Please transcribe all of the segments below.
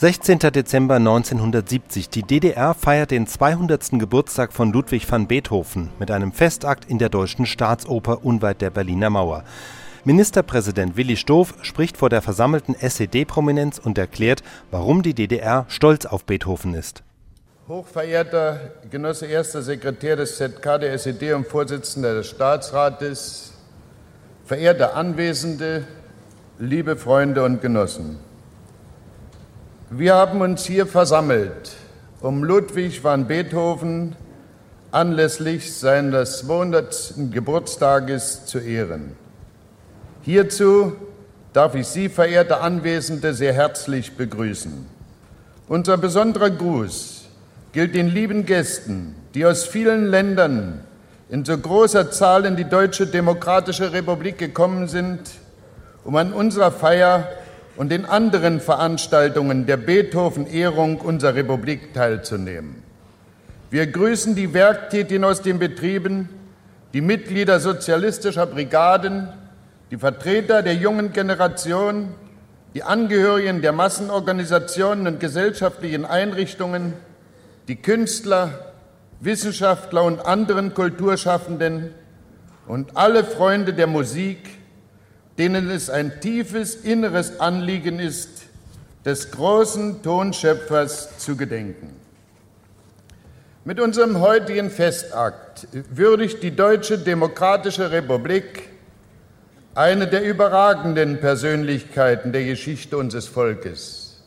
16. Dezember 1970. Die DDR feiert den 200. Geburtstag von Ludwig van Beethoven mit einem Festakt in der Deutschen Staatsoper unweit der Berliner Mauer. Ministerpräsident Willi Stoph spricht vor der versammelten SED-Prominenz und erklärt, warum die DDR stolz auf Beethoven ist. Hochverehrter Genosse erster Sekretär des ZK der SED und Vorsitzender des Staatsrates, verehrte Anwesende, liebe Freunde und Genossen. Wir haben uns hier versammelt, um Ludwig van Beethoven anlässlich seines 200. Geburtstages zu ehren. Hierzu darf ich Sie, verehrte Anwesende, sehr herzlich begrüßen. Unser besonderer Gruß gilt den lieben Gästen, die aus vielen Ländern in so großer Zahl in die Deutsche Demokratische Republik gekommen sind, um an unserer Feier und den anderen Veranstaltungen der Beethoven-Ehrung unserer Republik teilzunehmen. Wir grüßen die Werktätigen aus den Betrieben, die Mitglieder sozialistischer Brigaden, die Vertreter der jungen Generation, die Angehörigen der Massenorganisationen und gesellschaftlichen Einrichtungen, die Künstler, Wissenschaftler und anderen Kulturschaffenden und alle Freunde der Musik, denen es ein tiefes inneres Anliegen ist, des großen Tonschöpfers zu gedenken. Mit unserem heutigen Festakt würdigt die Deutsche Demokratische Republik eine der überragenden Persönlichkeiten der Geschichte unseres Volkes.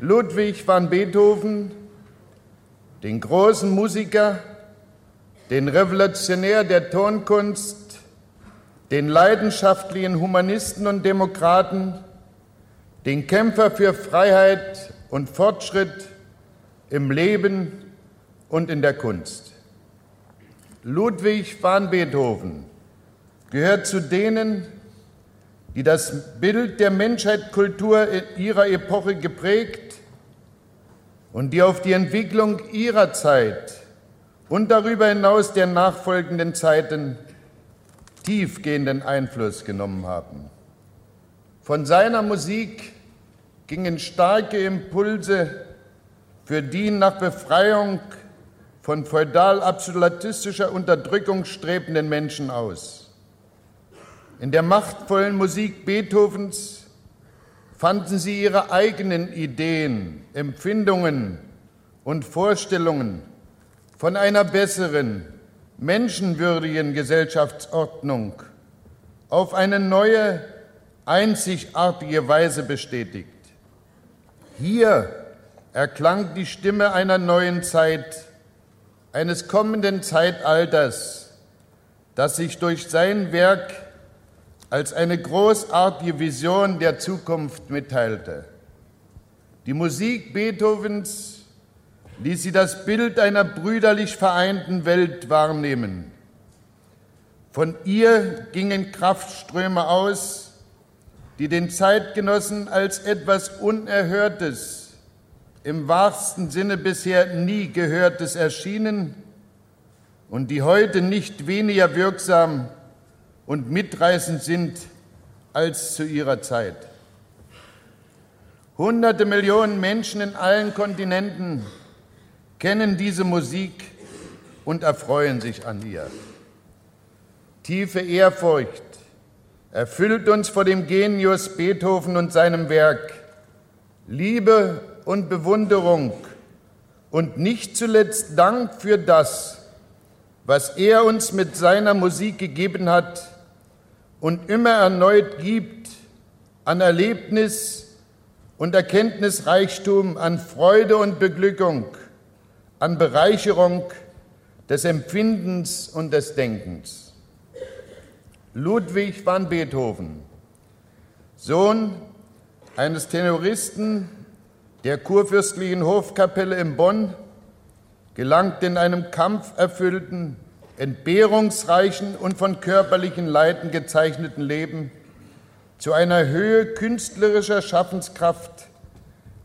Ludwig van Beethoven, den großen Musiker, den Revolutionär der Tonkunst, den leidenschaftlichen Humanisten und Demokraten, den Kämpfer für Freiheit und Fortschritt im Leben und in der Kunst. Ludwig van Beethoven gehört zu denen, die das Bild der Menschheitskultur ihrer Epoche geprägt und die auf die Entwicklung ihrer Zeit und darüber hinaus der nachfolgenden Zeiten tiefgehenden Einfluss genommen haben. Von seiner Musik gingen starke Impulse für die nach Befreiung von feudal-absolutistischer Unterdrückung strebenden Menschen aus. In der machtvollen Musik Beethovens fanden sie ihre eigenen Ideen, Empfindungen und Vorstellungen von einer besseren, menschenwürdigen Gesellschaftsordnung auf eine neue, einzigartige Weise bestätigt. Hier erklang die Stimme einer neuen Zeit, eines kommenden Zeitalters, das sich durch sein Werk als eine großartige Vision der Zukunft mitteilte. Die Musik Beethovens ließ sie das Bild einer brüderlich vereinten Welt wahrnehmen. Von ihr gingen Kraftströme aus, die den Zeitgenossen als etwas Unerhörtes, im wahrsten Sinne bisher nie Gehörtes erschienen und die heute nicht weniger wirksam und mitreißend sind als zu ihrer Zeit. Hunderte Millionen Menschen in allen Kontinenten kennen diese Musik und erfreuen sich an ihr. Tiefe Ehrfurcht erfüllt uns vor dem Genius Beethoven und seinem Werk. Liebe und Bewunderung und nicht zuletzt Dank für das, was er uns mit seiner Musik gegeben hat und immer erneut gibt an Erlebnis und Erkenntnisreichtum, an Freude und Beglückung an Bereicherung des Empfindens und des Denkens. Ludwig van Beethoven, Sohn eines Tenoristen der kurfürstlichen Hofkapelle in Bonn, gelangt in einem kampferfüllten, entbehrungsreichen und von körperlichen Leiden gezeichneten Leben zu einer Höhe künstlerischer Schaffenskraft,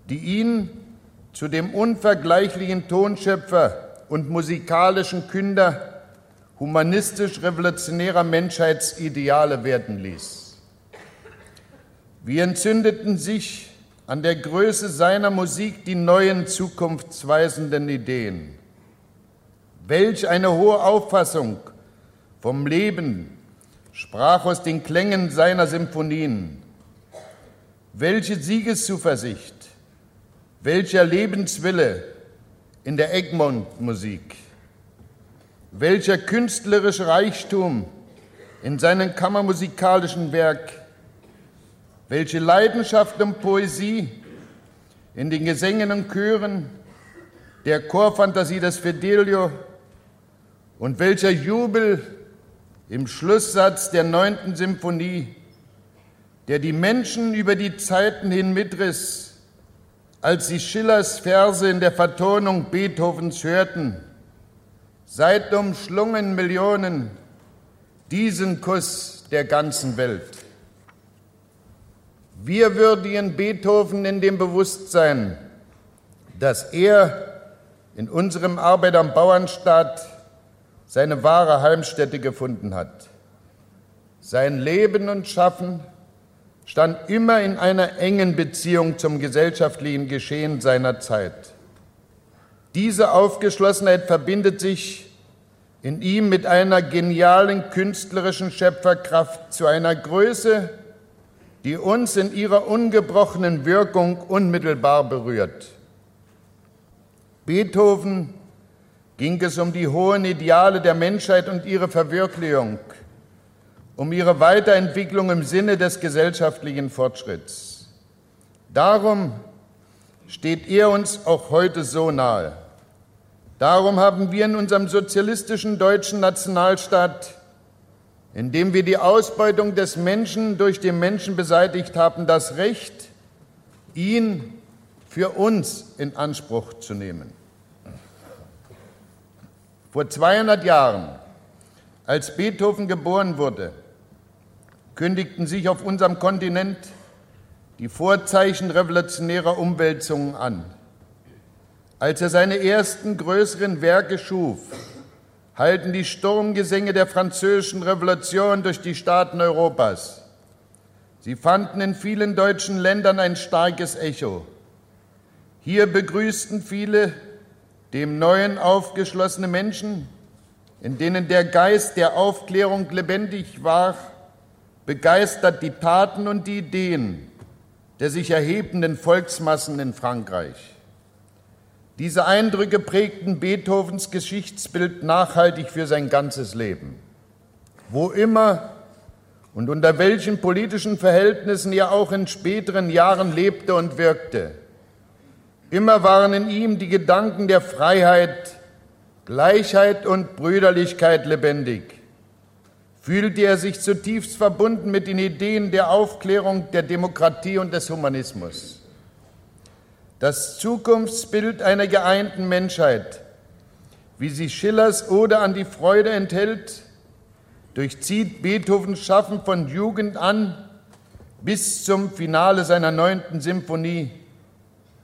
die ihn zu dem unvergleichlichen Tonschöpfer und musikalischen Künder humanistisch-revolutionärer Menschheitsideale werden ließ. Wie entzündeten sich an der Größe seiner Musik die neuen zukunftsweisenden Ideen. Welch eine hohe Auffassung vom Leben sprach aus den Klängen seiner Symphonien. Welche Siegeszuversicht, welcher Lebenswille in der Egmont-Musik, welcher künstlerische Reichtum in seinem kammermusikalischen Werk, welche Leidenschaft und Poesie in den Gesängen und Chören der Chorfantasie des Fidelio? Und welcher Jubel im Schlusssatz der neunten Symphonie, der die Menschen über die Zeiten hin mitriss, als sie Schillers Verse in der Vertonung Beethovens hörten. Seid umschlungen Millionen diesen Kuss der ganzen Welt. Wir würdigen Beethoven in dem Bewusstsein, dass er in unserem Arbeiter- und Bauernstaat seine wahre Heimstätte gefunden hat. Sein Leben und Schaffen stand immer in einer engen Beziehung zum gesellschaftlichen Geschehen seiner Zeit. Diese Aufgeschlossenheit verbindet sich in ihm mit einer genialen künstlerischen Schöpferkraft zu einer Größe, die uns in ihrer ungebrochenen Wirkung unmittelbar berührt. Beethoven ging es um die hohen Ideale der Menschheit und ihre Verwirklichung, um ihre Weiterentwicklung im Sinne des gesellschaftlichen Fortschritts. Darum steht er uns auch heute so nahe. Darum haben wir in unserem sozialistischen deutschen Nationalstaat, in dem wir die Ausbeutung des Menschen durch den Menschen beseitigt haben, das Recht, ihn für uns in Anspruch zu nehmen. Vor 200 Jahren, als Beethoven geboren wurde, kündigten sich auf unserem Kontinent die Vorzeichen revolutionärer Umwälzungen an. Als er seine ersten größeren Werke schuf, halten die Sturmgesänge der französischen Revolution durch die Staaten Europas. Sie fanden in vielen deutschen Ländern ein starkes Echo. Hier begrüßten viele dem Neuen aufgeschlossene Menschen, in denen der Geist der Aufklärung lebendig war, begeistert die Taten und die Ideen der sich erhebenden Volksmassen in Frankreich. Diese Eindrücke prägten Beethovens Geschichtsbild nachhaltig für sein ganzes Leben. Wo immer und unter welchen politischen Verhältnissen er auch in späteren Jahren lebte und wirkte, Immer waren in ihm die Gedanken der Freiheit, Gleichheit und Brüderlichkeit lebendig. Fühlte er sich zutiefst verbunden mit den Ideen der Aufklärung, der Demokratie und des Humanismus. Das Zukunftsbild einer geeinten Menschheit, wie sie Schillers Ode an die Freude enthält, durchzieht Beethovens Schaffen von Jugend an bis zum Finale seiner neunten Symphonie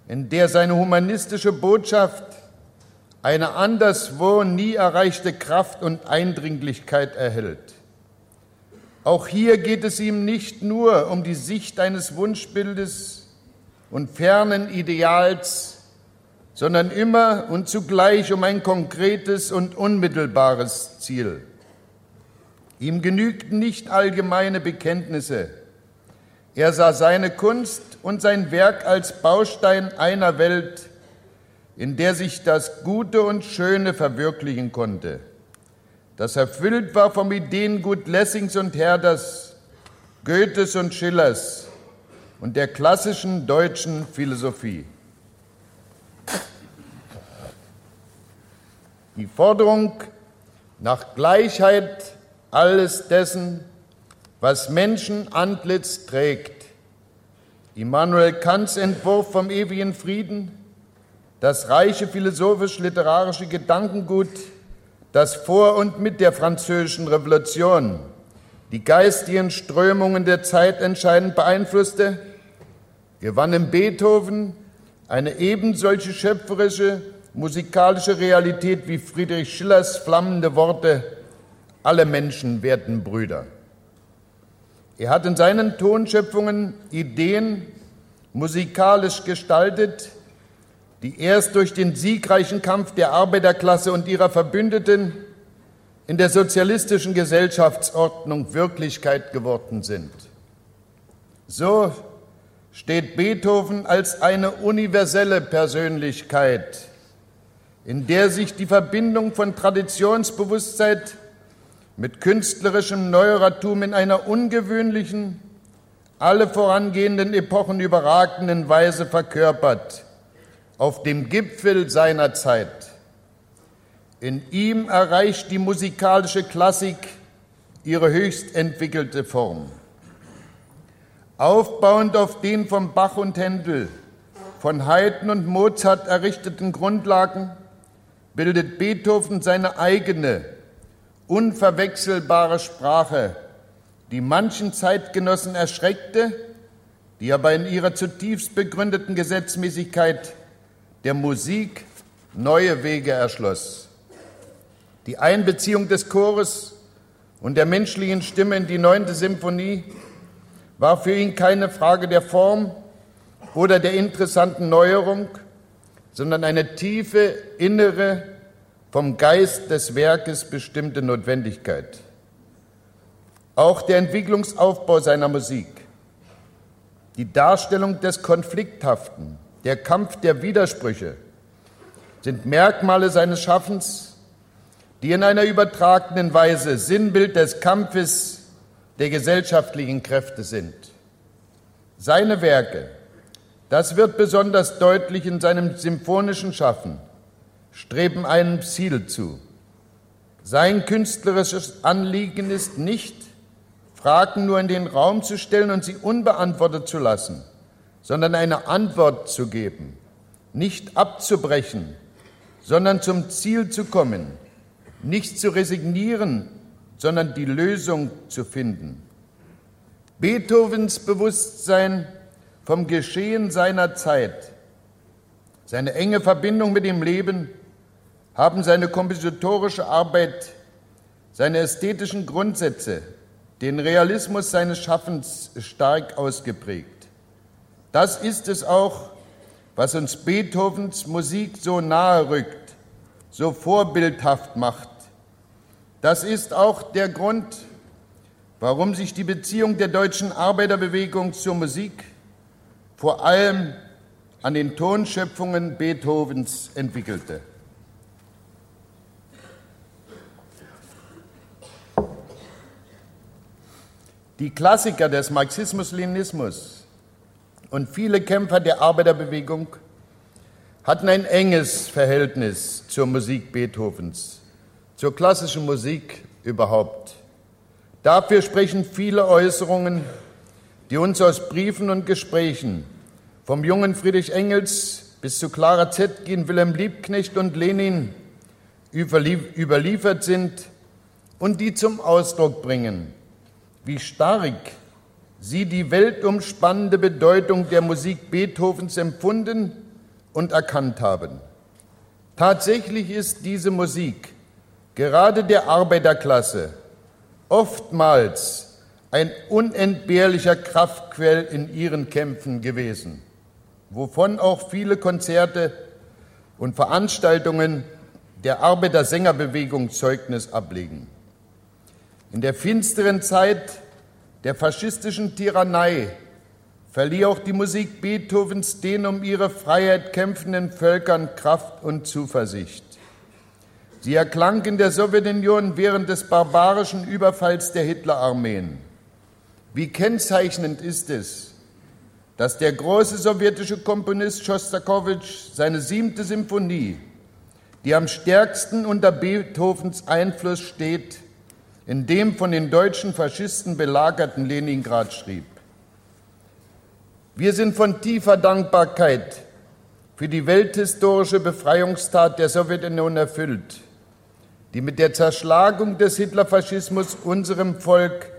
in der seine humanistische Botschaft eine anderswo nie erreichte Kraft und Eindringlichkeit erhält. Auch hier geht es ihm nicht nur um die Sicht eines Wunschbildes und fernen Ideals, sondern immer und zugleich um ein konkretes und unmittelbares Ziel. Ihm genügten nicht allgemeine Bekenntnisse. Er sah seine Kunst und sein Werk als Baustein einer Welt, in der sich das Gute und Schöne verwirklichen konnte, das erfüllt war vom Ideengut Lessings und Herders, Goethes und Schillers und der klassischen deutschen Philosophie. Die Forderung nach Gleichheit alles dessen, was Menschenantlitz trägt, Immanuel Kants Entwurf vom ewigen Frieden, das reiche philosophisch-literarische Gedankengut, das vor und mit der französischen Revolution die geistigen Strömungen der Zeit entscheidend beeinflusste, gewann in Beethoven eine ebensolche schöpferische musikalische Realität wie Friedrich Schillers flammende Worte, alle Menschen werden Brüder. Er hat in seinen Tonschöpfungen Ideen musikalisch gestaltet, die erst durch den siegreichen Kampf der Arbeiterklasse und ihrer Verbündeten in der sozialistischen Gesellschaftsordnung Wirklichkeit geworden sind. So steht Beethoven als eine universelle Persönlichkeit, in der sich die Verbindung von Traditionsbewusstsein mit künstlerischem Neueratum in einer ungewöhnlichen, alle vorangehenden Epochen überragenden Weise verkörpert, auf dem Gipfel seiner Zeit. In ihm erreicht die musikalische Klassik ihre höchst entwickelte Form. Aufbauend auf den von Bach und Händel, von Haydn und Mozart errichteten Grundlagen bildet Beethoven seine eigene, unverwechselbare Sprache, die manchen Zeitgenossen erschreckte, die aber in ihrer zutiefst begründeten Gesetzmäßigkeit der Musik neue Wege erschloss. Die Einbeziehung des Chores und der menschlichen Stimme in die neunte Symphonie war für ihn keine Frage der Form oder der interessanten Neuerung, sondern eine tiefe innere vom Geist des Werkes bestimmte Notwendigkeit. Auch der Entwicklungsaufbau seiner Musik, die Darstellung des Konflikthaften, der Kampf der Widersprüche sind Merkmale seines Schaffens, die in einer übertragenen Weise Sinnbild des Kampfes der gesellschaftlichen Kräfte sind. Seine Werke, das wird besonders deutlich in seinem symphonischen Schaffen, streben einem Ziel zu. Sein künstlerisches Anliegen ist nicht, Fragen nur in den Raum zu stellen und sie unbeantwortet zu lassen, sondern eine Antwort zu geben, nicht abzubrechen, sondern zum Ziel zu kommen, nicht zu resignieren, sondern die Lösung zu finden. Beethovens Bewusstsein vom Geschehen seiner Zeit, seine enge Verbindung mit dem Leben haben seine kompositorische Arbeit, seine ästhetischen Grundsätze, den Realismus seines Schaffens stark ausgeprägt. Das ist es auch, was uns Beethovens Musik so nahe rückt, so vorbildhaft macht. Das ist auch der Grund, warum sich die Beziehung der deutschen Arbeiterbewegung zur Musik vor allem an den Tonschöpfungen Beethovens entwickelte. Die Klassiker des Marxismus-Leninismus und viele Kämpfer der Arbeiterbewegung hatten ein enges Verhältnis zur Musik Beethovens, zur klassischen Musik überhaupt. Dafür sprechen viele Äußerungen, die uns aus Briefen und Gesprächen vom jungen Friedrich Engels bis zu Clara Zetkin, Wilhelm Liebknecht und Lenin überliefert sind und die zum Ausdruck bringen, wie stark sie die weltumspannende Bedeutung der Musik Beethovens empfunden und erkannt haben. Tatsächlich ist diese Musik gerade der Arbeiterklasse oftmals ein unentbehrlicher Kraftquell in ihren Kämpfen gewesen, wovon auch viele Konzerte und Veranstaltungen der Arbeitersängerbewegung Zeugnis ablegen. In der finsteren Zeit der faschistischen Tyrannei verlieh auch die Musik Beethovens den um ihre Freiheit kämpfenden Völkern Kraft und Zuversicht. Sie erklang in der Sowjetunion während des barbarischen Überfalls der Hitlerarmeen. Wie kennzeichnend ist es, dass der große sowjetische Komponist Schostakowitsch seine siebte Symphonie, die am stärksten unter Beethovens Einfluss steht, in dem von den deutschen Faschisten belagerten Leningrad schrieb. Wir sind von tiefer Dankbarkeit für die welthistorische Befreiungstat der Sowjetunion erfüllt, die mit der Zerschlagung des Hitlerfaschismus unserem Volk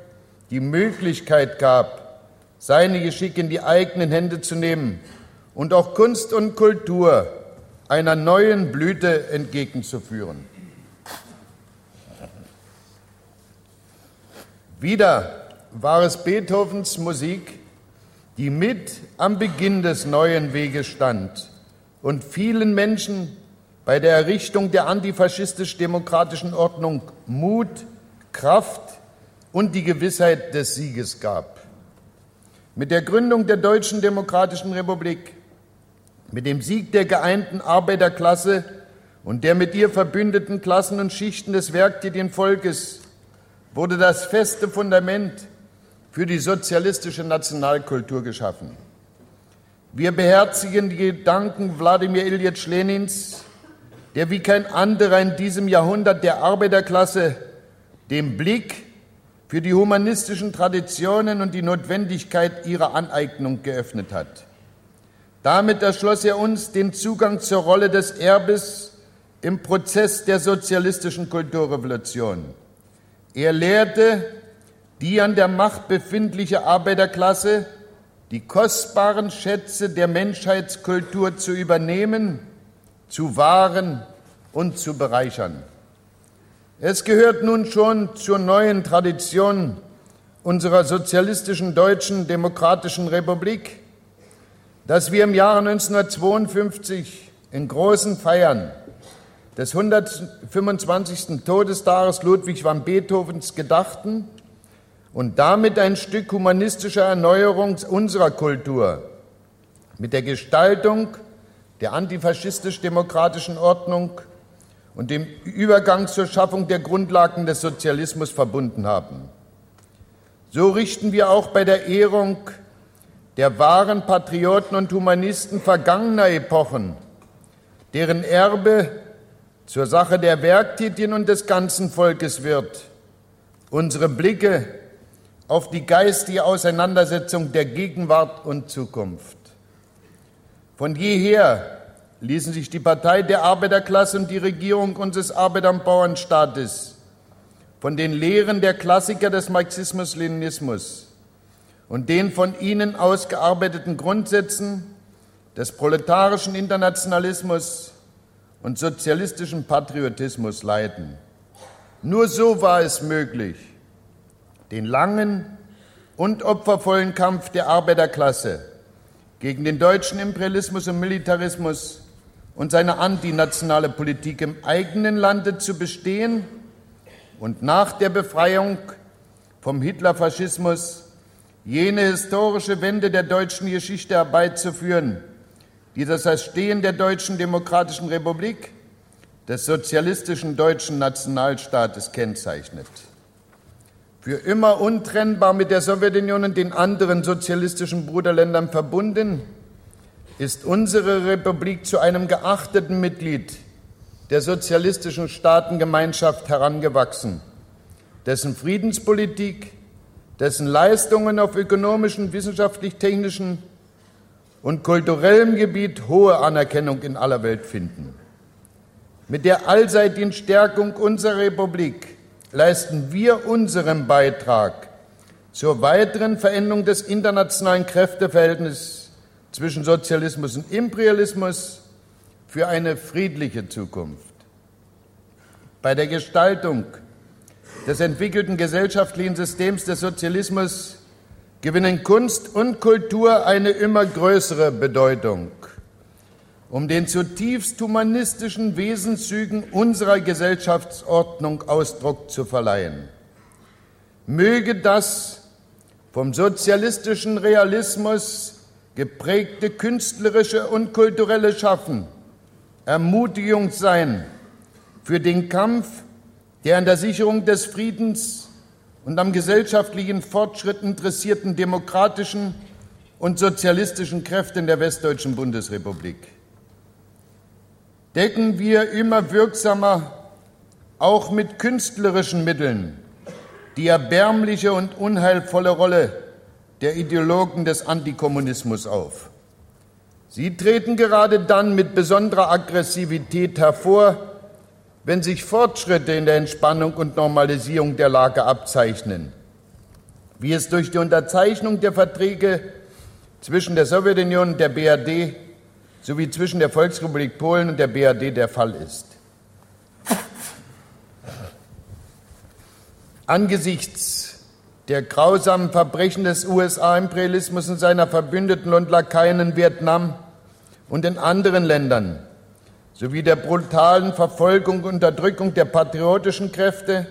die Möglichkeit gab, seine Geschicke in die eigenen Hände zu nehmen und auch Kunst und Kultur einer neuen Blüte entgegenzuführen. Wieder war es Beethovens Musik, die mit am Beginn des neuen Weges stand und vielen Menschen bei der Errichtung der antifaschistisch-demokratischen Ordnung Mut, Kraft und die Gewissheit des Sieges gab. Mit der Gründung der Deutschen Demokratischen Republik, mit dem Sieg der geeinten Arbeiterklasse und der mit ihr verbündeten Klassen und Schichten des werktätigen Volkes wurde das feste Fundament für die sozialistische Nationalkultur geschaffen. Wir beherzigen die Gedanken Wladimir Ilyich Lenins, der wie kein anderer in diesem Jahrhundert der Arbeiterklasse den Blick für die humanistischen Traditionen und die Notwendigkeit ihrer Aneignung geöffnet hat. Damit erschloss er uns den Zugang zur Rolle des Erbes im Prozess der sozialistischen Kulturrevolution. Er lehrte die an der Macht befindliche Arbeiterklasse, die kostbaren Schätze der Menschheitskultur zu übernehmen, zu wahren und zu bereichern. Es gehört nun schon zur neuen Tradition unserer sozialistischen deutschen demokratischen Republik, dass wir im Jahre 1952 in großen Feiern des 125. Todestages Ludwig van Beethovens gedachten und damit ein Stück humanistischer Erneuerung unserer Kultur mit der Gestaltung der antifaschistisch-demokratischen Ordnung und dem Übergang zur Schaffung der Grundlagen des Sozialismus verbunden haben. So richten wir auch bei der Ehrung der wahren Patrioten und Humanisten vergangener Epochen, deren Erbe zur Sache der Werktätigen und des ganzen Volkes wird, unsere Blicke auf die geistige Auseinandersetzung der Gegenwart und Zukunft. Von jeher ließen sich die Partei der Arbeiterklasse und die Regierung unseres Arbeiter- und Bauernstaates von den Lehren der Klassiker des Marxismus-Leninismus und den von ihnen ausgearbeiteten Grundsätzen des proletarischen Internationalismus und sozialistischen Patriotismus leiten. Nur so war es möglich, den langen und opfervollen Kampf der Arbeiterklasse gegen den deutschen Imperialismus und Militarismus und seine antinationale Politik im eigenen Lande zu bestehen und nach der Befreiung vom Hitlerfaschismus jene historische Wende der deutschen Geschichte herbeizuführen, die das Erstehen der Deutschen Demokratischen Republik, des sozialistischen deutschen Nationalstaates kennzeichnet. Für immer untrennbar mit der Sowjetunion und den anderen sozialistischen Bruderländern verbunden, ist unsere Republik zu einem geachteten Mitglied der sozialistischen Staatengemeinschaft herangewachsen, dessen Friedenspolitik, dessen Leistungen auf ökonomischen, wissenschaftlich-technischen und kulturellem Gebiet hohe Anerkennung in aller Welt finden. Mit der allseitigen Stärkung unserer Republik leisten wir unseren Beitrag zur weiteren Veränderung des internationalen Kräfteverhältnisses zwischen Sozialismus und Imperialismus für eine friedliche Zukunft. Bei der Gestaltung des entwickelten gesellschaftlichen Systems des Sozialismus gewinnen Kunst und Kultur eine immer größere Bedeutung, um den zutiefst humanistischen Wesenszügen unserer Gesellschaftsordnung Ausdruck zu verleihen. Möge das vom sozialistischen Realismus geprägte künstlerische und kulturelle Schaffen Ermutigung sein für den Kampf, der an der Sicherung des Friedens und am gesellschaftlichen Fortschritt interessierten demokratischen und sozialistischen Kräften der Westdeutschen Bundesrepublik. Decken wir immer wirksamer auch mit künstlerischen Mitteln die erbärmliche und unheilvolle Rolle der Ideologen des Antikommunismus auf. Sie treten gerade dann mit besonderer Aggressivität hervor, wenn sich Fortschritte in der Entspannung und Normalisierung der Lage abzeichnen, wie es durch die Unterzeichnung der Verträge zwischen der Sowjetunion und der BRD sowie zwischen der Volksrepublik Polen und der BRD der Fall ist. Angesichts der grausamen Verbrechen des USA-Imperialismus und seiner Verbündeten und Lakaien in Vietnam und in anderen Ländern sowie der brutalen Verfolgung und Unterdrückung der patriotischen Kräfte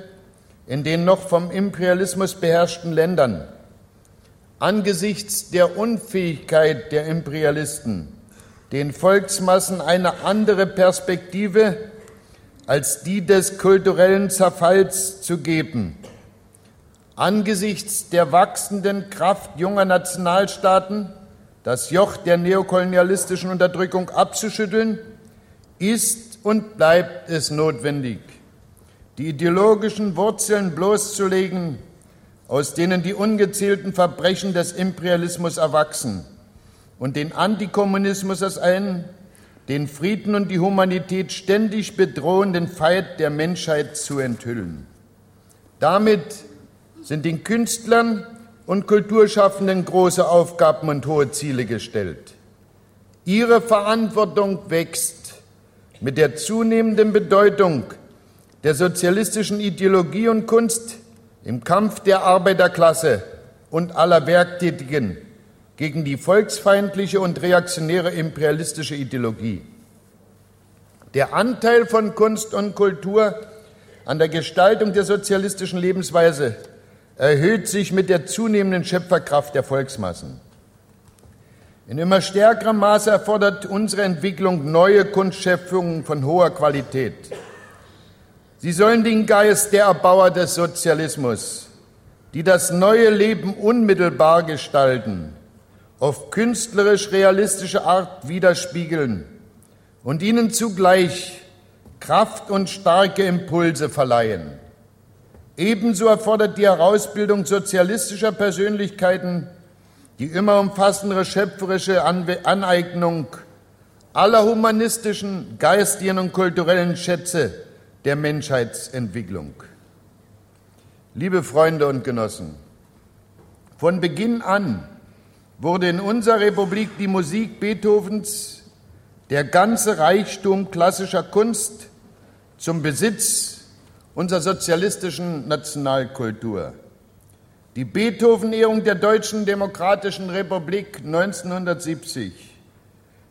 in den noch vom Imperialismus beherrschten Ländern. Angesichts der Unfähigkeit der Imperialisten, den Volksmassen eine andere Perspektive als die des kulturellen Zerfalls zu geben, angesichts der wachsenden Kraft junger Nationalstaaten das Joch der neokolonialistischen Unterdrückung abzuschütteln, ist und bleibt es notwendig, die ideologischen Wurzeln bloßzulegen, aus denen die ungezählten Verbrechen des Imperialismus erwachsen und den Antikommunismus als einen den Frieden und die Humanität ständig bedrohenden Feind der Menschheit zu enthüllen. Damit sind den Künstlern und Kulturschaffenden große Aufgaben und hohe Ziele gestellt. Ihre Verantwortung wächst mit der zunehmenden Bedeutung der sozialistischen Ideologie und Kunst im Kampf der Arbeiterklasse und aller Werktätigen gegen die volksfeindliche und reaktionäre imperialistische Ideologie. Der Anteil von Kunst und Kultur an der Gestaltung der sozialistischen Lebensweise erhöht sich mit der zunehmenden Schöpferkraft der Volksmassen. In immer stärkerem Maße erfordert unsere Entwicklung neue Kunstschöpfungen von hoher Qualität. Sie sollen den Geist der Erbauer des Sozialismus, die das neue Leben unmittelbar gestalten, auf künstlerisch realistische Art widerspiegeln und ihnen zugleich Kraft und starke Impulse verleihen. Ebenso erfordert die Herausbildung sozialistischer Persönlichkeiten die immer umfassendere schöpferische Aneignung aller humanistischen, geistigen und kulturellen Schätze der Menschheitsentwicklung. Liebe Freunde und Genossen, von Beginn an wurde in unserer Republik die Musik Beethovens, der ganze Reichtum klassischer Kunst zum Besitz unserer sozialistischen Nationalkultur. Die Beethoven-Ehrung der Deutschen Demokratischen Republik 1970,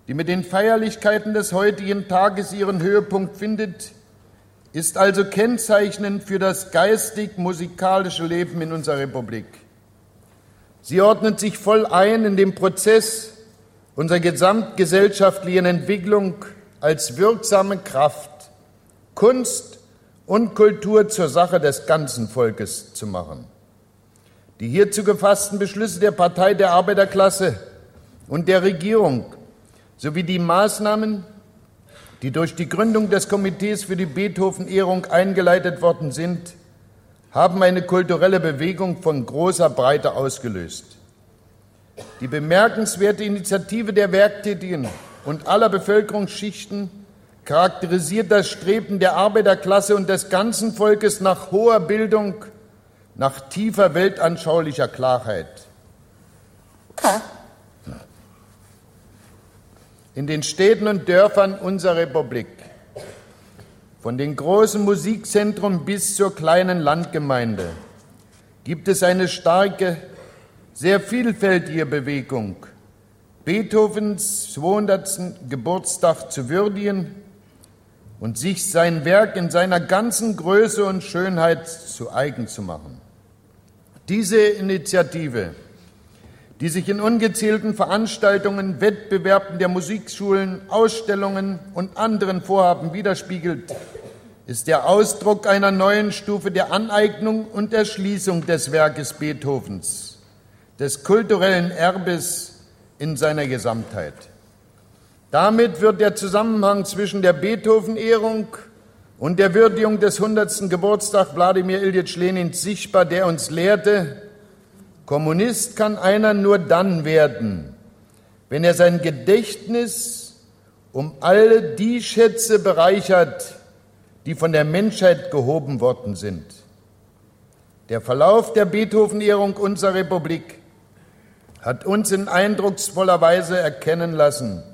die mit den Feierlichkeiten des heutigen Tages ihren Höhepunkt findet, ist also kennzeichnend für das geistig-musikalische Leben in unserer Republik. Sie ordnet sich voll ein in den Prozess unserer gesamtgesellschaftlichen Entwicklung als wirksame Kraft, Kunst und Kultur zur Sache des ganzen Volkes zu machen. Die hierzu gefassten Beschlüsse der Partei der Arbeiterklasse und der Regierung sowie die Maßnahmen, die durch die Gründung des Komitees für die Beethoven-Ehrung eingeleitet worden sind, haben eine kulturelle Bewegung von großer Breite ausgelöst. Die bemerkenswerte Initiative der Werktätigen und aller Bevölkerungsschichten charakterisiert das Streben der Arbeiterklasse und des ganzen Volkes nach hoher Bildung, nach tiefer weltanschaulicher Klarheit. In den Städten und Dörfern unserer Republik, von den großen Musikzentren bis zur kleinen Landgemeinde, gibt es eine starke, sehr vielfältige Bewegung, Beethovens 200. Geburtstag zu würdigen und sich sein Werk in seiner ganzen Größe und Schönheit zu eigen zu machen. Diese Initiative, die sich in ungezählten Veranstaltungen, Wettbewerben der Musikschulen, Ausstellungen und anderen Vorhaben widerspiegelt, ist der Ausdruck einer neuen Stufe der Aneignung und Erschließung des Werkes Beethovens, des kulturellen Erbes in seiner Gesamtheit. Damit wird der Zusammenhang zwischen der Beethoven-Ehrung und der Würdigung des 100. Geburtstag Wladimir Ilyich Lenins sichtbar, der uns lehrte, Kommunist kann einer nur dann werden, wenn er sein Gedächtnis um alle die Schätze bereichert, die von der Menschheit gehoben worden sind. Der Verlauf der Beethoven-Ehrung unserer Republik hat uns in eindrucksvoller Weise erkennen lassen,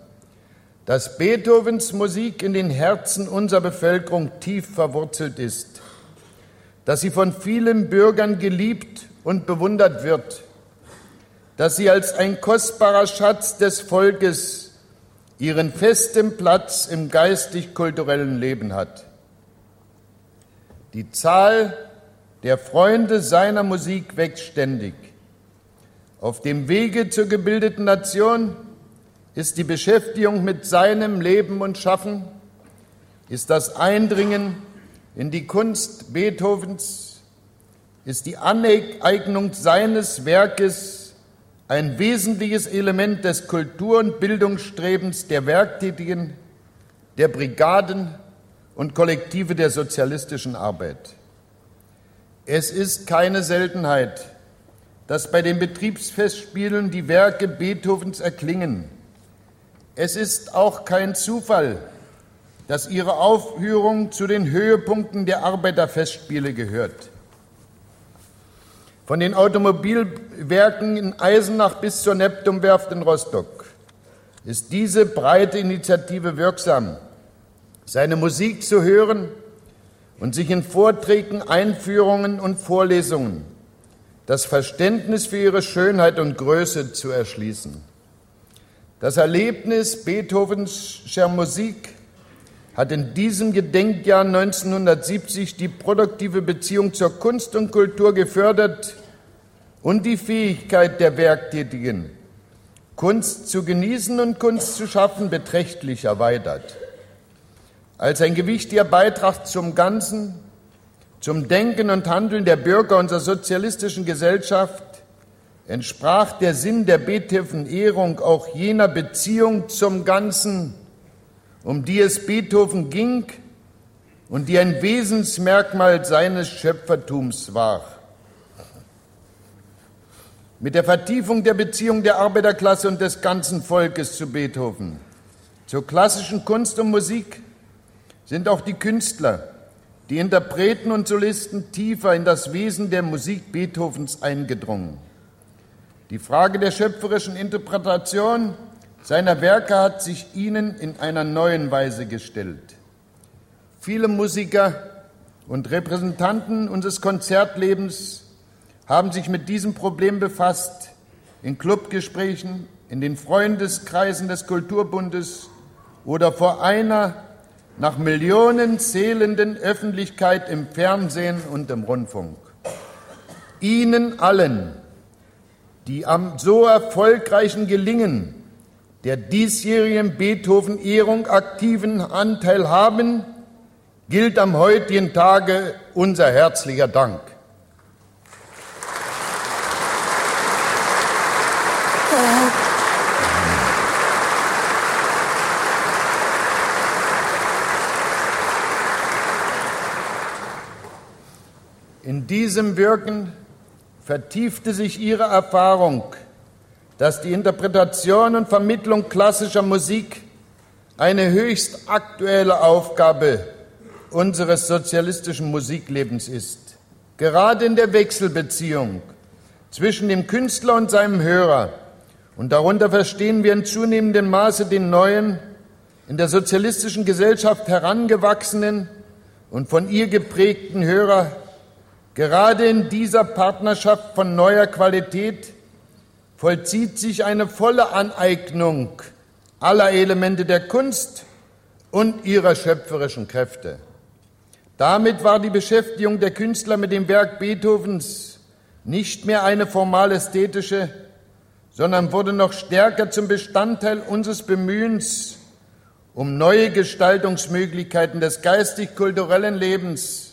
dass Beethovens Musik in den Herzen unserer Bevölkerung tief verwurzelt ist, dass sie von vielen Bürgern geliebt und bewundert wird, dass sie als ein kostbarer Schatz des Volkes ihren festen Platz im geistig-kulturellen Leben hat. Die Zahl der Freunde seiner Musik wächst ständig. Auf dem Wege zur gebildeten Nation ist die Beschäftigung mit seinem Leben und Schaffen, ist das Eindringen in die Kunst Beethovens, ist die Aneignung seines Werkes ein wesentliches Element des Kultur- und Bildungsstrebens der Werktätigen, der Brigaden und Kollektive der sozialistischen Arbeit. Es ist keine Seltenheit, dass bei den Betriebsfestspielen die Werke Beethovens erklingen. Es ist auch kein Zufall, dass ihre Aufführung zu den Höhepunkten der Arbeiterfestspiele gehört. Von den Automobilwerken in Eisenach bis zur Neptumwerft in Rostock ist diese breite Initiative wirksam, seine Musik zu hören und sich in Vorträgen, Einführungen und Vorlesungen das Verständnis für ihre Schönheit und Größe zu erschließen. Das Erlebnis Beethovens Musik hat in diesem Gedenkjahr 1970 die produktive Beziehung zur Kunst und Kultur gefördert und die Fähigkeit der Werktätigen, Kunst zu genießen und Kunst zu schaffen, beträchtlich erweitert. Als ein gewichtiger Beitrag zum Ganzen, zum Denken und Handeln der Bürger unserer sozialistischen Gesellschaft entsprach der Sinn der Beethoven-Ehrung auch jener Beziehung zum Ganzen, um die es Beethoven ging und die ein Wesensmerkmal seines Schöpfertums war. Mit der Vertiefung der Beziehung der Arbeiterklasse und des ganzen Volkes zu Beethoven, zur klassischen Kunst und Musik, sind auch die Künstler, die Interpreten und Solisten tiefer in das Wesen der Musik Beethovens eingedrungen. Die Frage der schöpferischen Interpretation seiner Werke hat sich ihnen in einer neuen Weise gestellt. Viele Musiker und Repräsentanten unseres Konzertlebens haben sich mit diesem Problem befasst, in Clubgesprächen, in den Freundeskreisen des Kulturbundes oder vor einer nach Millionen zählenden Öffentlichkeit im Fernsehen und im Rundfunk. Ihnen allen, die am so erfolgreichen Gelingen der diesjährigen Beethoven-Ehrung aktiven Anteil haben, gilt am heutigen Tage unser herzlicher Dank. In diesem Wirken vertiefte sich ihre Erfahrung, dass die Interpretation und Vermittlung klassischer Musik eine höchst aktuelle Aufgabe unseres sozialistischen Musiklebens ist. Gerade in der Wechselbeziehung zwischen dem Künstler und seinem Hörer, und darunter verstehen wir in zunehmendem Maße den neuen, in der sozialistischen Gesellschaft herangewachsenen und von ihr geprägten Hörer, Gerade in dieser Partnerschaft von neuer Qualität vollzieht sich eine volle Aneignung aller Elemente der Kunst und ihrer schöpferischen Kräfte. Damit war die Beschäftigung der Künstler mit dem Werk Beethovens nicht mehr eine formal ästhetische, sondern wurde noch stärker zum Bestandteil unseres Bemühens um neue Gestaltungsmöglichkeiten des geistig-kulturellen Lebens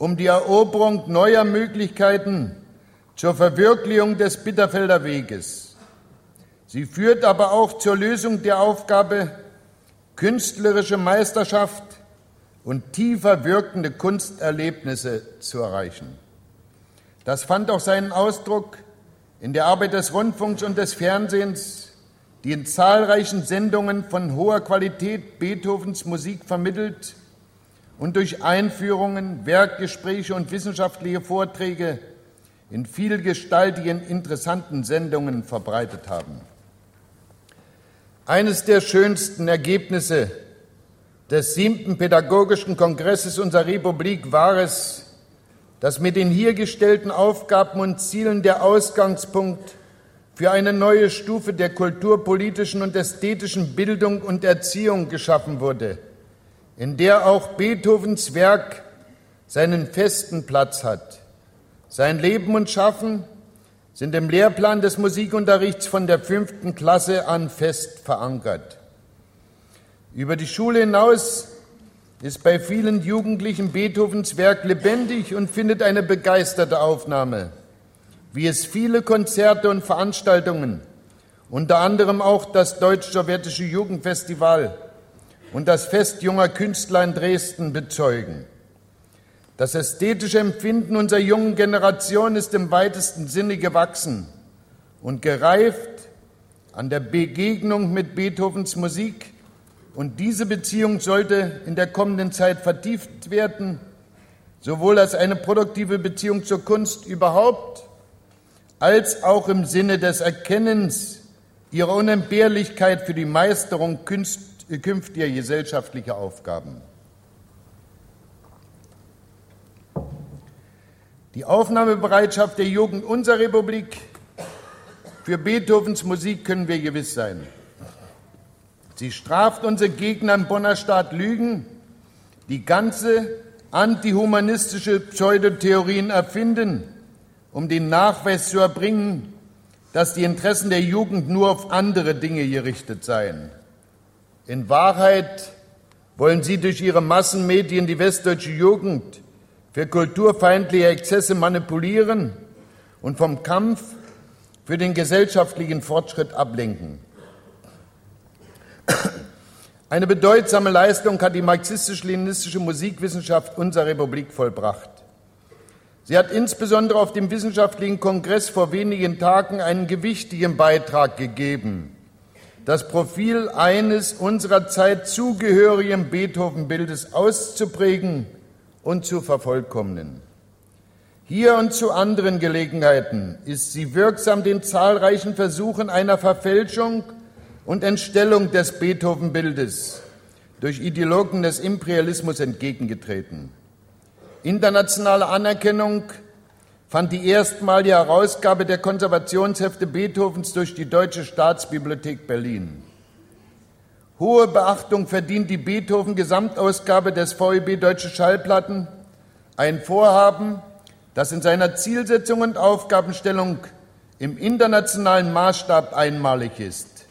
um die Eroberung neuer Möglichkeiten zur Verwirklichung des Bitterfelder Weges. Sie führt aber auch zur Lösung der Aufgabe, künstlerische Meisterschaft und tiefer wirkende Kunsterlebnisse zu erreichen. Das fand auch seinen Ausdruck in der Arbeit des Rundfunks und des Fernsehens, die in zahlreichen Sendungen von hoher Qualität Beethovens Musik vermittelt und durch Einführungen, Werkgespräche und wissenschaftliche Vorträge in vielgestaltigen, interessanten Sendungen verbreitet haben. Eines der schönsten Ergebnisse des siebten Pädagogischen Kongresses unserer Republik war es, dass mit den hier gestellten Aufgaben und Zielen der Ausgangspunkt für eine neue Stufe der kulturpolitischen und ästhetischen Bildung und Erziehung geschaffen wurde, in der auch Beethovens Werk seinen festen Platz hat. Sein Leben und Schaffen sind im Lehrplan des Musikunterrichts von der fünften Klasse an fest verankert. Über die Schule hinaus ist bei vielen Jugendlichen Beethovens Werk lebendig und findet eine begeisterte Aufnahme, wie es viele Konzerte und Veranstaltungen, unter anderem auch das Deutsch-Sowjetische Jugendfestival und das Fest junger Künstler in Dresden bezeugen. Das ästhetische Empfinden unserer jungen Generation ist im weitesten Sinne gewachsen und gereift an der Begegnung mit Beethovens Musik. Und diese Beziehung sollte in der kommenden Zeit vertieft werden, sowohl als eine produktive Beziehung zur Kunst überhaupt, als auch im Sinne des Erkennens ihrer Unentbehrlichkeit für die Meisterung künftiger gesellschaftlicher Aufgaben. Die Aufnahmebereitschaft der Jugend unserer Republik für Beethovens Musik können wir gewiss sein. Sie straft unsere Gegner im Bonner Staat Lügen, die ganze antihumanistische Pseudotheorien erfinden, um den Nachweis zu erbringen, dass die Interessen der Jugend nur auf andere Dinge gerichtet seien. In Wahrheit wollen sie durch ihre Massenmedien die westdeutsche Jugend für kulturfeindliche Exzesse manipulieren und vom Kampf für den gesellschaftlichen Fortschritt ablenken. Eine bedeutsame Leistung hat die marxistisch-leninistische Musikwissenschaft unserer Republik vollbracht. Sie hat insbesondere auf dem wissenschaftlichen Kongress vor wenigen Tagen einen gewichtigen Beitrag gegeben, das Profil eines unserer Zeit zugehörigen Beethoven-Bildes auszuprägen und zu vervollkommnen. Hier und zu anderen Gelegenheiten ist sie wirksam den zahlreichen Versuchen einer Verfälschung und Entstellung des Beethoven-Bildes durch Ideologen des Imperialismus entgegengetreten. Internationale Anerkennung fand die erstmalige Herausgabe der Konservationshefte Beethovens durch die Deutsche Staatsbibliothek Berlin. Hohe Beachtung verdient die Beethoven-Gesamtausgabe des VEB Deutsche Schallplatten, ein Vorhaben, das in seiner Zielsetzung und Aufgabenstellung im internationalen Maßstab einmalig ist.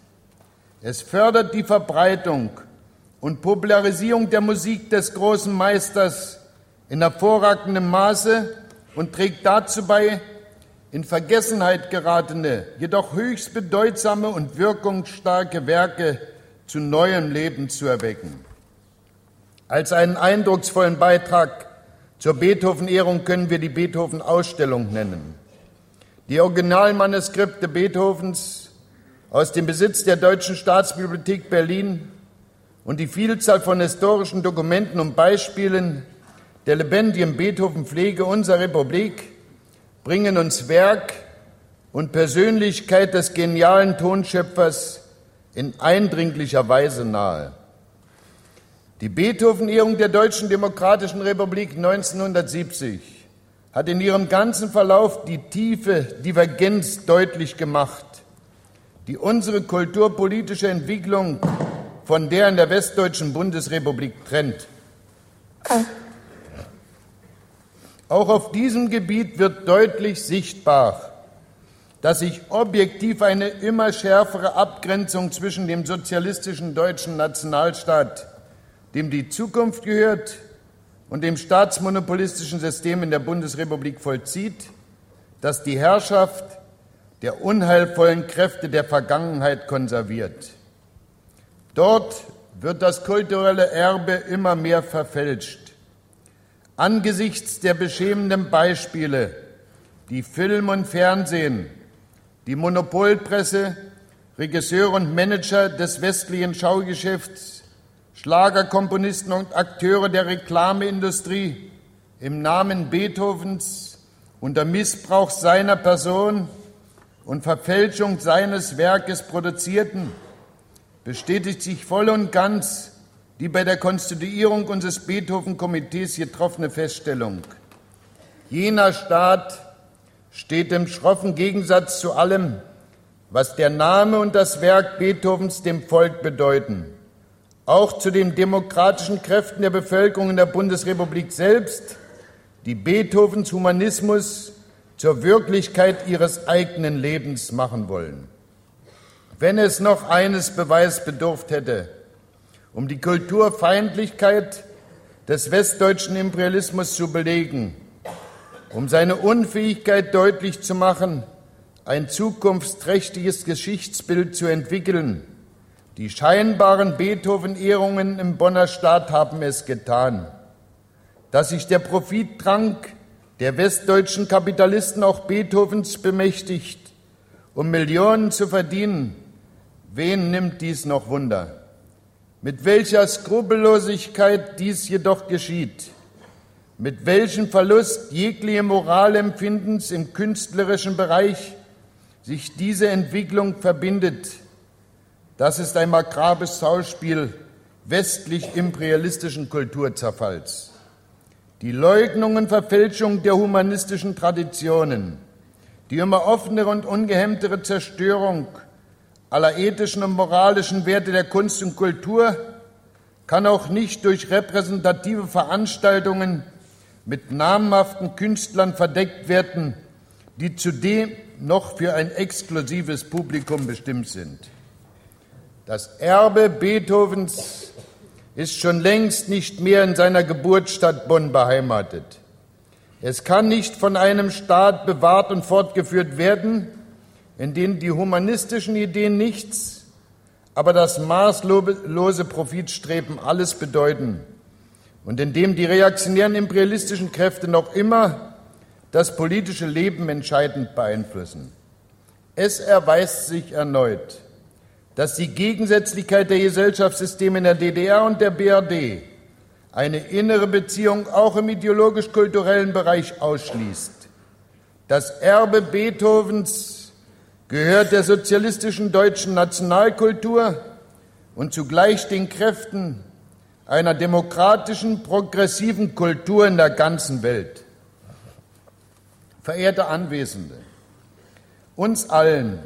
Es fördert die Verbreitung und Popularisierung der Musik des großen Meisters in hervorragendem Maße und trägt dazu bei, in Vergessenheit geratene, jedoch höchst bedeutsame und wirkungsstarke Werke zu neuem Leben zu erwecken. Als einen eindrucksvollen Beitrag zur Beethoven-Ehrung können wir die Beethoven-Ausstellung nennen. Die Originalmanuskripte Beethovens aus dem Besitz der Deutschen Staatsbibliothek Berlin und die Vielzahl von historischen Dokumenten und Beispielen der lebendigen Beethoven-Pflege unserer Republik bringen uns Werk und Persönlichkeit des genialen Tonschöpfers in eindringlicher Weise nahe. Die Beethoven-Ehrung der Deutschen Demokratischen Republik 1970 hat in ihrem ganzen Verlauf die tiefe Divergenz deutlich gemacht, die unsere kulturpolitische Entwicklung von der in der Westdeutschen Bundesrepublik trennt. Auch auf diesem Gebiet wird deutlich sichtbar, dass sich objektiv eine immer schärfere Abgrenzung zwischen dem sozialistischen deutschen Nationalstaat, dem die Zukunft gehört, und dem staatsmonopolistischen System in der Bundesrepublik vollzieht, das die Herrschaft der unheilvollen Kräfte der Vergangenheit konserviert. Dort wird das kulturelle Erbe immer mehr verfälscht. Angesichts der beschämenden Beispiele, die Film und Fernsehen die Monopolpresse, Regisseure und Manager des westlichen Schaugeschäfts, Schlagerkomponisten und Akteure der Reklameindustrie im Namen Beethovens unter Missbrauch seiner Person und Verfälschung seines Werkes produzierten, bestätigt sich voll und ganz die bei der Konstituierung unseres Beethoven-Komitees getroffene Feststellung. Jener Staat steht im schroffen Gegensatz zu allem, was der Name und das Werk Beethovens dem Volk bedeuten, auch zu den demokratischen Kräften der Bevölkerung in der Bundesrepublik selbst, die Beethovens Humanismus zur Wirklichkeit ihres eigenen Lebens machen wollen. Wenn es noch eines Beweis bedurft hätte, um die Kulturfeindlichkeit des westdeutschen Imperialismus zu belegen, um seine Unfähigkeit deutlich zu machen, ein zukunftsträchtiges Geschichtsbild zu entwickeln. Die scheinbaren Beethoven-Ehrungen im Bonner Staat haben es getan. Dass sich der Profitdrang der westdeutschen Kapitalisten auch Beethovens bemächtigt, um Millionen zu verdienen, wen nimmt dies noch Wunder? Mit welcher Skrupellosigkeit dies jedoch geschieht, mit welchem Verlust jegliche Moralempfindens im künstlerischen Bereich sich diese Entwicklung verbindet, das ist ein makrabes Schauspiel westlich-imperialistischen Kulturzerfalls. Die Leugnung und Verfälschung der humanistischen Traditionen, die immer offenere und ungehemmtere Zerstörung aller ethischen und moralischen Werte der Kunst und Kultur kann auch nicht durch repräsentative Veranstaltungen mit namhaften Künstlern verdeckt werden, die zudem noch für ein exklusives Publikum bestimmt sind. Das Erbe Beethovens ist schon längst nicht mehr in seiner Geburtsstadt Bonn beheimatet. Es kann nicht von einem Staat bewahrt und fortgeführt werden, in denen die humanistischen Ideen nichts, aber das maßlose Profitstreben alles bedeuten und in dem die reaktionären imperialistischen Kräfte noch immer das politische Leben entscheidend beeinflussen. Es erweist sich erneut, dass die Gegensätzlichkeit der Gesellschaftssysteme in der DDR und der BRD eine innere Beziehung auch im ideologisch-kulturellen Bereich ausschließt. Das Erbe Beethovens gehört der sozialistischen deutschen Nationalkultur und zugleich den Kräften einer demokratischen, progressiven Kultur in der ganzen Welt. Verehrte Anwesende, uns allen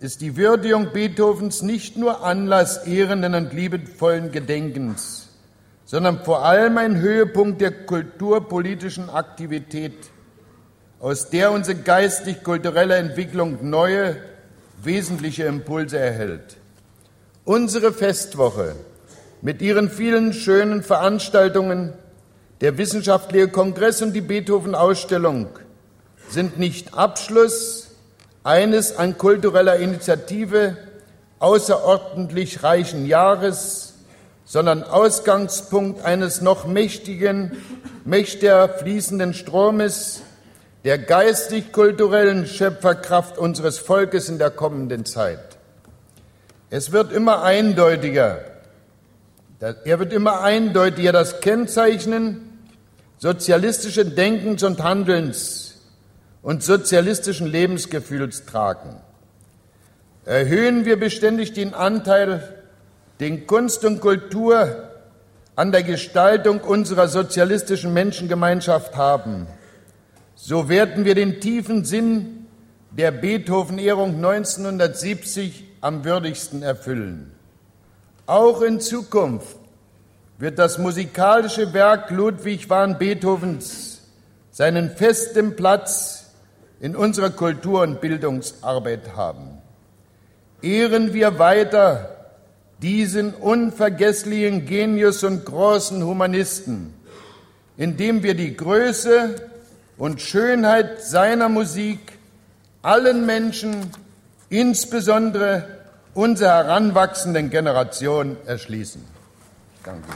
ist die Würdigung Beethovens nicht nur Anlass ehrenden und liebevollen Gedenkens, sondern vor allem ein Höhepunkt der kulturpolitischen Aktivität, aus der unsere geistig-kulturelle Entwicklung neue wesentliche Impulse erhält. Unsere Festwoche mit ihren vielen schönen Veranstaltungen, der Wissenschaftliche Kongress und die Beethoven-Ausstellung sind nicht Abschluss eines an kultureller Initiative außerordentlich reichen Jahres, sondern Ausgangspunkt eines noch mächtigen, mächtiger fließenden Stromes, der geistig-kulturellen Schöpferkraft unseres Volkes in der kommenden Zeit. Es wird immer eindeutiger, er wird immer eindeutiger das Kennzeichnen sozialistischen Denkens und Handelns und sozialistischen Lebensgefühls tragen. Erhöhen wir beständig den Anteil, den Kunst und Kultur an der Gestaltung unserer sozialistischen Menschengemeinschaft haben so werden wir den tiefen Sinn der Beethoven-Ehrung 1970 am würdigsten erfüllen. Auch in Zukunft wird das musikalische Werk Ludwig van Beethovens seinen festen Platz in unserer Kultur- und Bildungsarbeit haben. Ehren wir weiter diesen unvergesslichen Genius und großen Humanisten, indem wir die Größe und Schönheit seiner Musik allen Menschen, insbesondere unserer heranwachsenden Generation, erschließen. Danke.